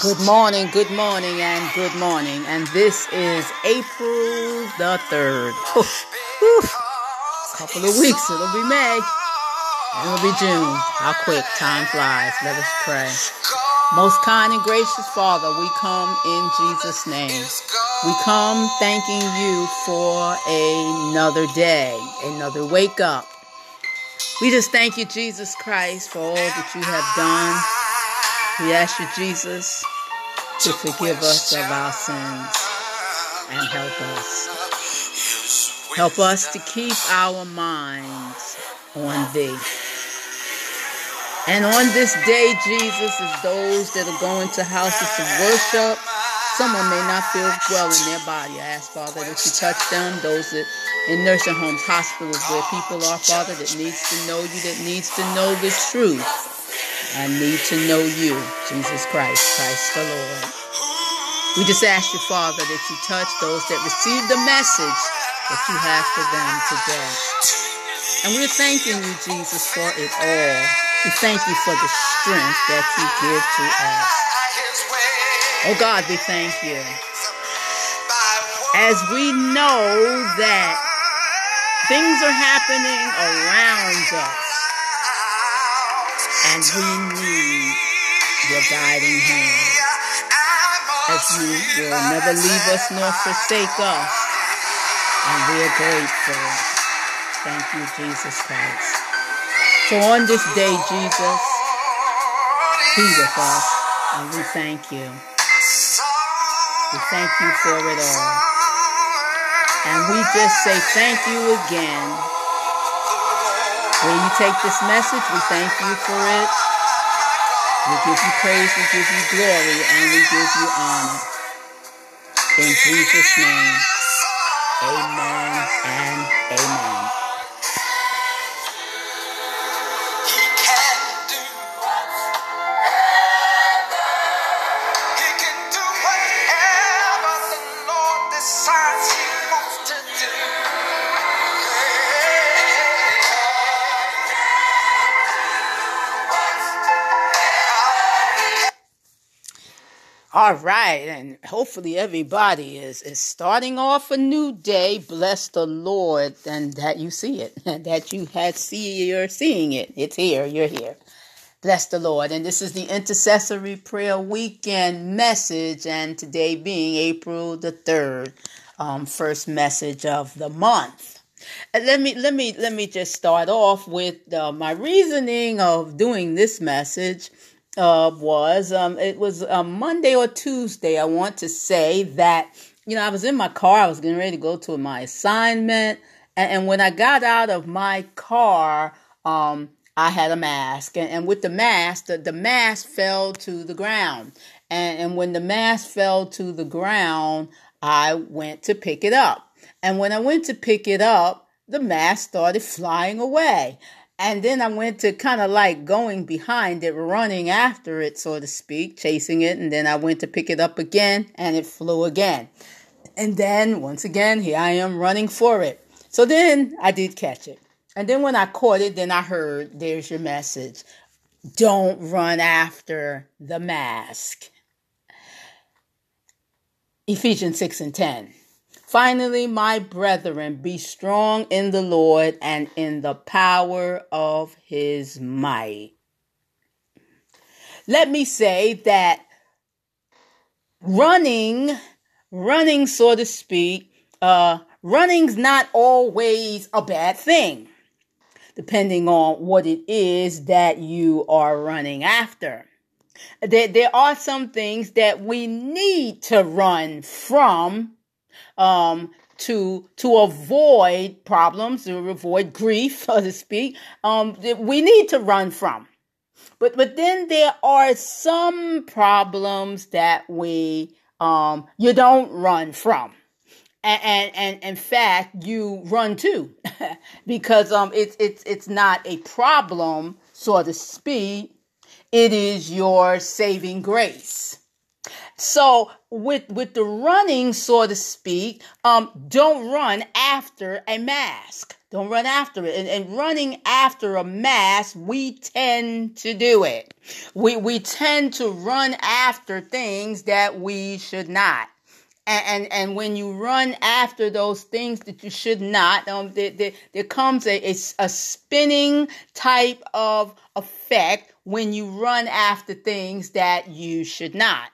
Good morning, good morning, and good morning. And this is April the 3rd. A Couple of weeks, it'll be May. It'll be June. How quick time flies. Let us pray. Most kind and gracious Father, we come in Jesus' name. We come thanking you for another day, another wake up. We just thank you, Jesus Christ, for all that you have done. We ask you, Jesus, to forgive us of our sins and help us. Help us to keep our minds on thee. And on this day, Jesus, is those that are going to houses of worship. Someone may not feel well in their body. I ask, Father, that you touch them. Those that in nursing homes, hospitals, where people are, Father, that needs to know you, that needs to know the truth. I need to know you, Jesus Christ, Christ the Lord. We just ask you, Father, that you touch those that receive the message that you have for them today. And we're thanking you, Jesus, for it all. We thank you for the strength that you give to us. Oh God, we thank you. As we know that things are happening around us, and we need your guiding hand. As you will never leave us nor forsake us, and we're grateful. Thank you, Jesus Christ. So on this day, Jesus, be with us, and we thank you. We thank you for it all. And we just say thank you again. When you take this message, we thank you for it. We give you praise, we give you glory, and we give you honor. In Jesus' name, amen and amen. All right, and hopefully everybody is is starting off a new day. Bless the Lord, and that you see it, and that you had see you're seeing it. It's here. You're here. Bless the Lord. And this is the intercessory prayer weekend message, and today being April the third, um, first message of the month. And let me let me let me just start off with uh, my reasoning of doing this message uh, was um, it was a Monday or Tuesday. I want to say that you know I was in my car. I was getting ready to go to my assignment, and, and when I got out of my car, um, I had a mask, and, and with the mask, the, the mask fell to the ground, and and when the mask fell to the ground, I went to pick it up, and when I went to pick it up, the mask started flying away. And then I went to kind of like going behind it, running after it, so to speak, chasing it. And then I went to pick it up again and it flew again. And then once again, here I am running for it. So then I did catch it. And then when I caught it, then I heard, there's your message. Don't run after the mask. Ephesians 6 and 10. Finally, my brethren, be strong in the Lord and in the power of his might. Let me say that running, running, so to speak, uh, running's not always a bad thing. depending on what it is that you are running after. There, there are some things that we need to run from um, to to avoid problems, to avoid grief, so to speak. Um, we need to run from. But but then there are some problems that we um, you don't run from. And, and, and in fact, you run to because um, it's it's it's not a problem, so to speak. It is your saving grace. So with with the running, so to speak, um, don't run after a mask. Don't run after it. And, and running after a mask, we tend to do it. We we tend to run after things that we should not. And, and, and when you run after those things that you should not, um, there, there, there comes a, a, a spinning type of effect when you run after things that you should not.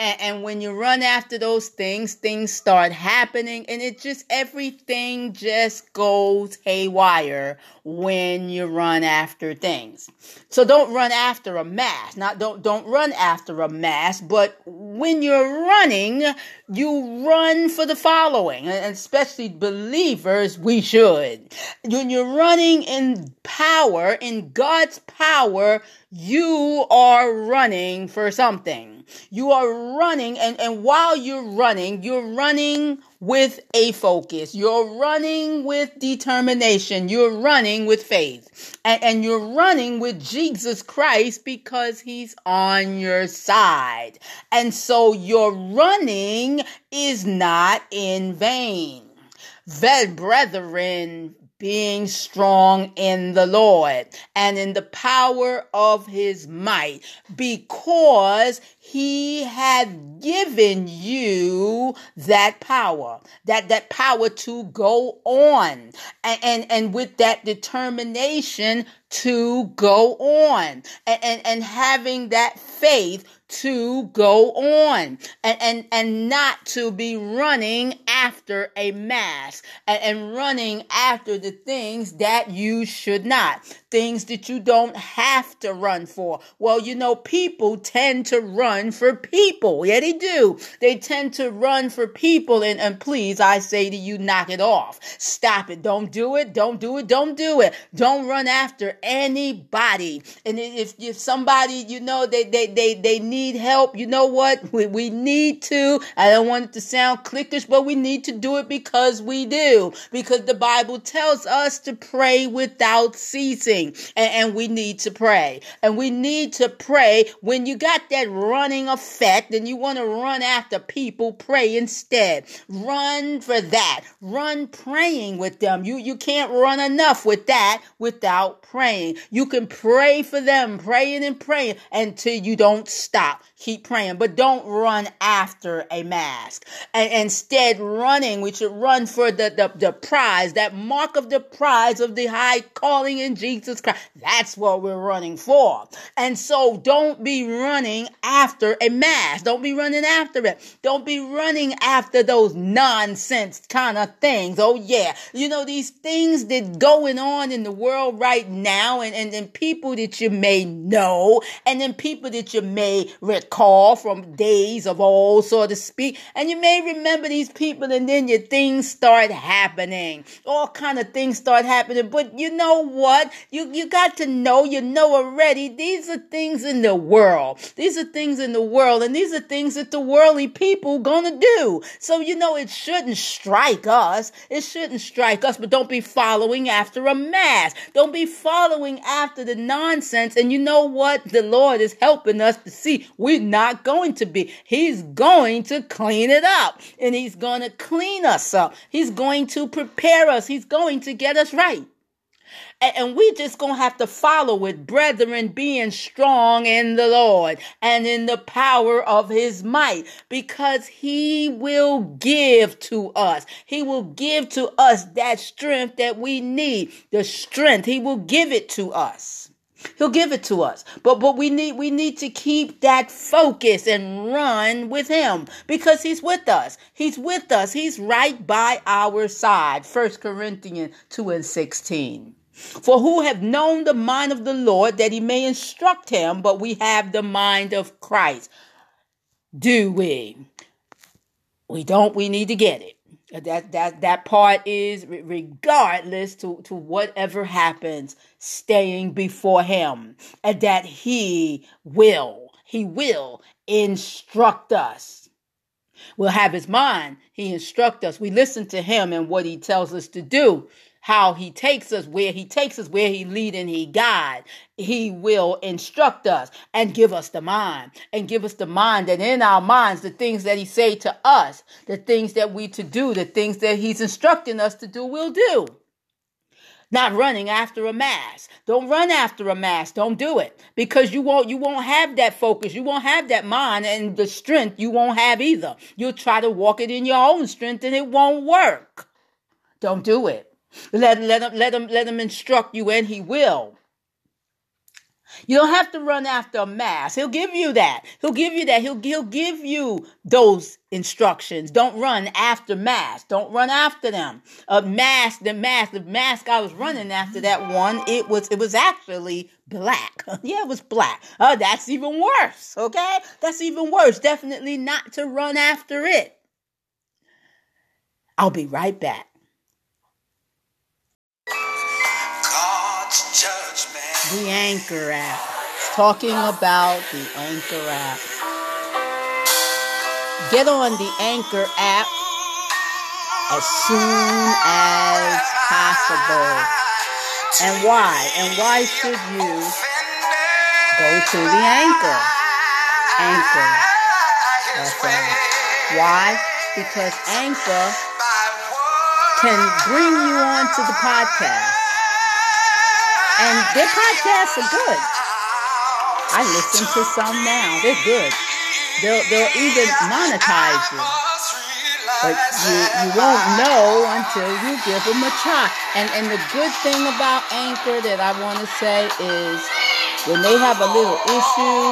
And, and, when you run after those things, things start happening, and it just everything just goes haywire when you run after things. So don't run after a mass. Not don't don't run after a mass, but when you're running, you run for the following, and especially believers, we should. When you're running in power, in God's power, you are running for something. You are running, and, and while you're running, you're running with a focus. You're running with determination. You're running with faith. And, and you're running with Jesus Christ because he's on your side. And so your running is not in vain. Well, brethren, being strong in the Lord and in the power of his might, because he had given you that power, that, that power to go on and, and, and with that determination to go on and, and, and having that faith to go on and, and, and not to be running after a mask and, running after the things that you should not, things that you don't have to run for. Well, you know, people tend to run for people. Yeah, they do. They tend to run for people. And, and please, I say to you, knock it off. Stop it. Don't do it. Don't do it. Don't do it. Don't run after anybody. And if, if somebody, you know, they, they, they, they need help, you know what? We, we need to. I don't want it to sound cliquish, but we need to do it because we do. Because the Bible tells us to pray without ceasing. And, and we need to pray. And we need to pray when you got that running effect and you want to run after people, pray instead. Run for that. Run praying with them. You, you can't run enough with that without praying. You can pray for them, praying and praying until you don't stop. Keep praying, but don't run after a mask. And instead, running, we should run for the, the, the prize, that mark of the prize of the high calling in Jesus Christ. That's what we're running for. And so don't be running after a mask. Don't be running after it. Don't be running after those nonsense kind of things. Oh, yeah. You know, these things that going on in the world right now and, and, and people that you may know and then people that you may recall from days of old, so to speak. And you may remember these people and then your things start happening. All kind of things start happening. But you know what? You, you got to know, you know already, these are things in the world. These are things in the world and these are things that the worldly people gonna do. So, you know, it shouldn't strike us. It shouldn't strike us, but don't be following after a mass. Don't be following after the nonsense. And you know what? The Lord is helping us to see not going to be. He's going to clean it up and he's going to clean us up. He's going to prepare us. He's going to get us right. And we just gonna have to follow it, brethren, being strong in the Lord and in the power of his might, because he will give to us. He will give to us that strength that we need. The strength, he will give it to us. He'll give it to us. But but we need we need to keep that focus and run with him because he's with us. He's with us. He's right by our side. First Corinthians 2 and 16. For who have known the mind of the Lord that he may instruct him, but we have the mind of Christ. Do we? We don't, we need to get it. That that that part is regardless to, to whatever happens, staying before him. And that he will, he will instruct us. We'll have his mind. He instruct us. We listen to him and what he tells us to do how he takes us, where he takes us, where he lead and he guide. He will instruct us and give us the mind and give us the mind that in our minds, the things that he say to us, the things that we to do, the things that he's instructing us to do, we'll do. Not running after a mass. Don't run after a mass. Don't do it because you won't. You won't have that focus. You won't have that mind and the strength. You won't have either. You'll try to walk it in your own strength and it won't work. Don't do it. Let, let, him, let, him, let him instruct you, and he will. You don't have to run after a mass. He'll give you that. He'll give you that. He'll, he'll give you those instructions. Don't run after mass. Don't run after them. A mass, the mass, the mask I was running after that one, it was it was actually black. yeah, it was black. Oh, that's even worse. Okay? That's even worse. Definitely not to run after it. I'll be right back. The Anchor app. Talking about the Anchor app. Get on the Anchor app as soon as possible. And why? And why should you go to the Anchor? Anchor. FM. Why? Because Anchor can bring you on to the podcast. And their podcasts are good. I listen to some now. They're good. They'll, they'll even monetize you. But you, you won't know until you give them a try. And, and the good thing about Anchor that I want to say is when they have a little issue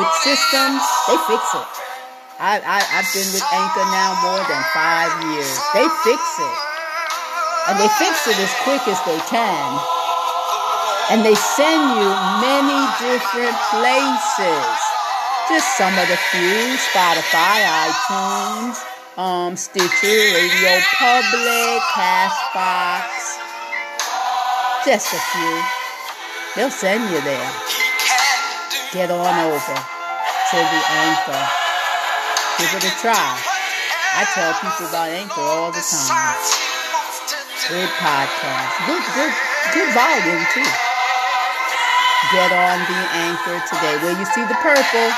with systems, they fix it. I, I, I've been with Anchor now more than five years. They fix it. And they fix it as quick as they can. And they send you many different places. Just some of the few Spotify, iTunes, um, Stitcher, Radio Public, Castbox. Just a few. They'll send you there. Get on over to the Anchor. Give it a try. I tell people about Anchor all the time. Good podcast. Good, good, good volume too get on the anchor today. Where you see the purple,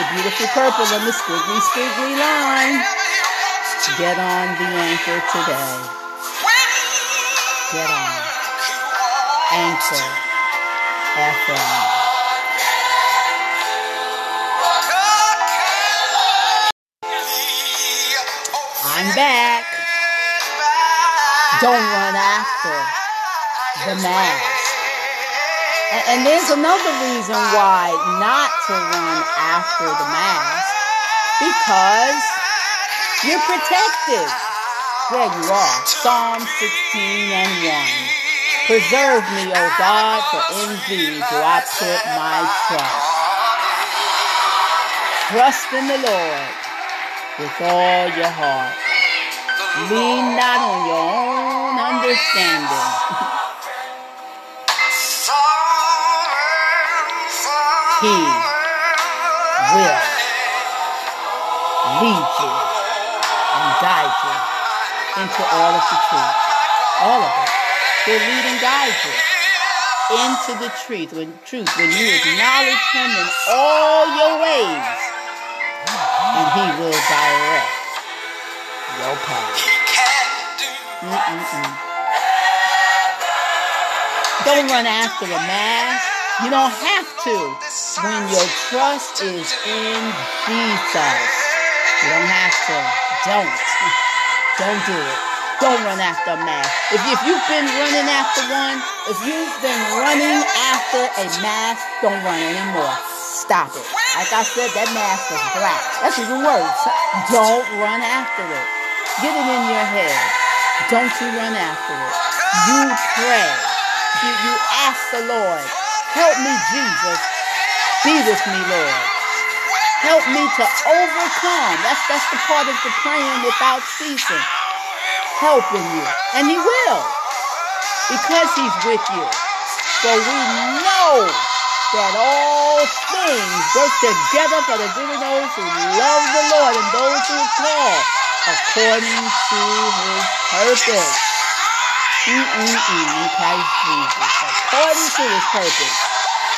the beautiful purple and the squiggly, squiggly line. Get on the anchor today. Get on. Anchor FM. I'm back. Don't run after the man. And, and there's another reason why not to run after the mask because you're protected. There you are. Psalm 16 and 1. Preserve me, O God, for in thee do I put my trust. Trust in the Lord with all your heart. Lean not on your own understanding. He will lead you and guide you into all of the truth. All of it. He'll lead and guide you into the truth. When truth, when you acknowledge him in all your ways, and he will direct your path. Mm-mm-mm. Don't run after a mask. You don't have to when your trust is in Jesus. You don't have to. Don't. Don't do it. Don't run after a mask. If, if you've been running after one, if you've been running after a mask, don't run anymore. Stop it. Like I said, that mask is black. That's even worse. Don't run after it. Get it in your head. Don't you run after it. You pray you, you ask the Lord, help me, Jesus. Be with me, Lord. Help me to overcome. That's that's the part of the praying without ceasing. Helping you. And he will. Because he's with you. So we know that all things work together for the good of those who love the Lord and those who called according to his purpose. Mm-mm-mm, Christ Jesus. According to his purpose,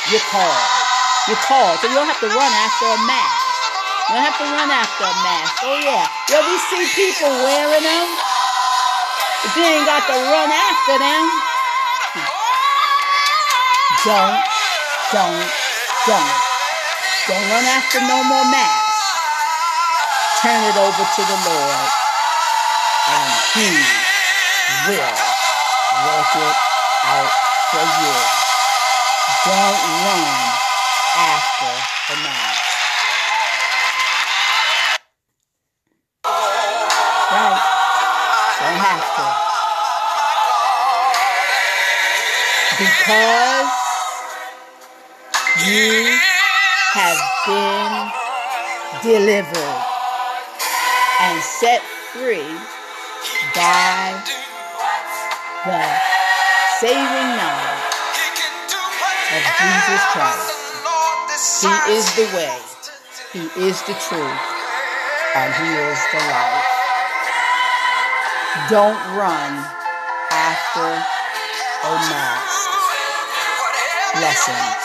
you're called. You're called. So you don't have to run after a mask. You don't have to run after a mask. Oh yeah. Yeah, we see people wearing them. But you ain't got to run after them. Don't, don't, don't. Don't run after no more masks. Turn it over to the Lord. And He will work it out for you. Don't run after the mask. Right. Don't. Because you have been delivered and set free by the saving knowledge of Jesus Christ. He is the way, He is the truth, and He is the life. Don't run after a mask. Blessings.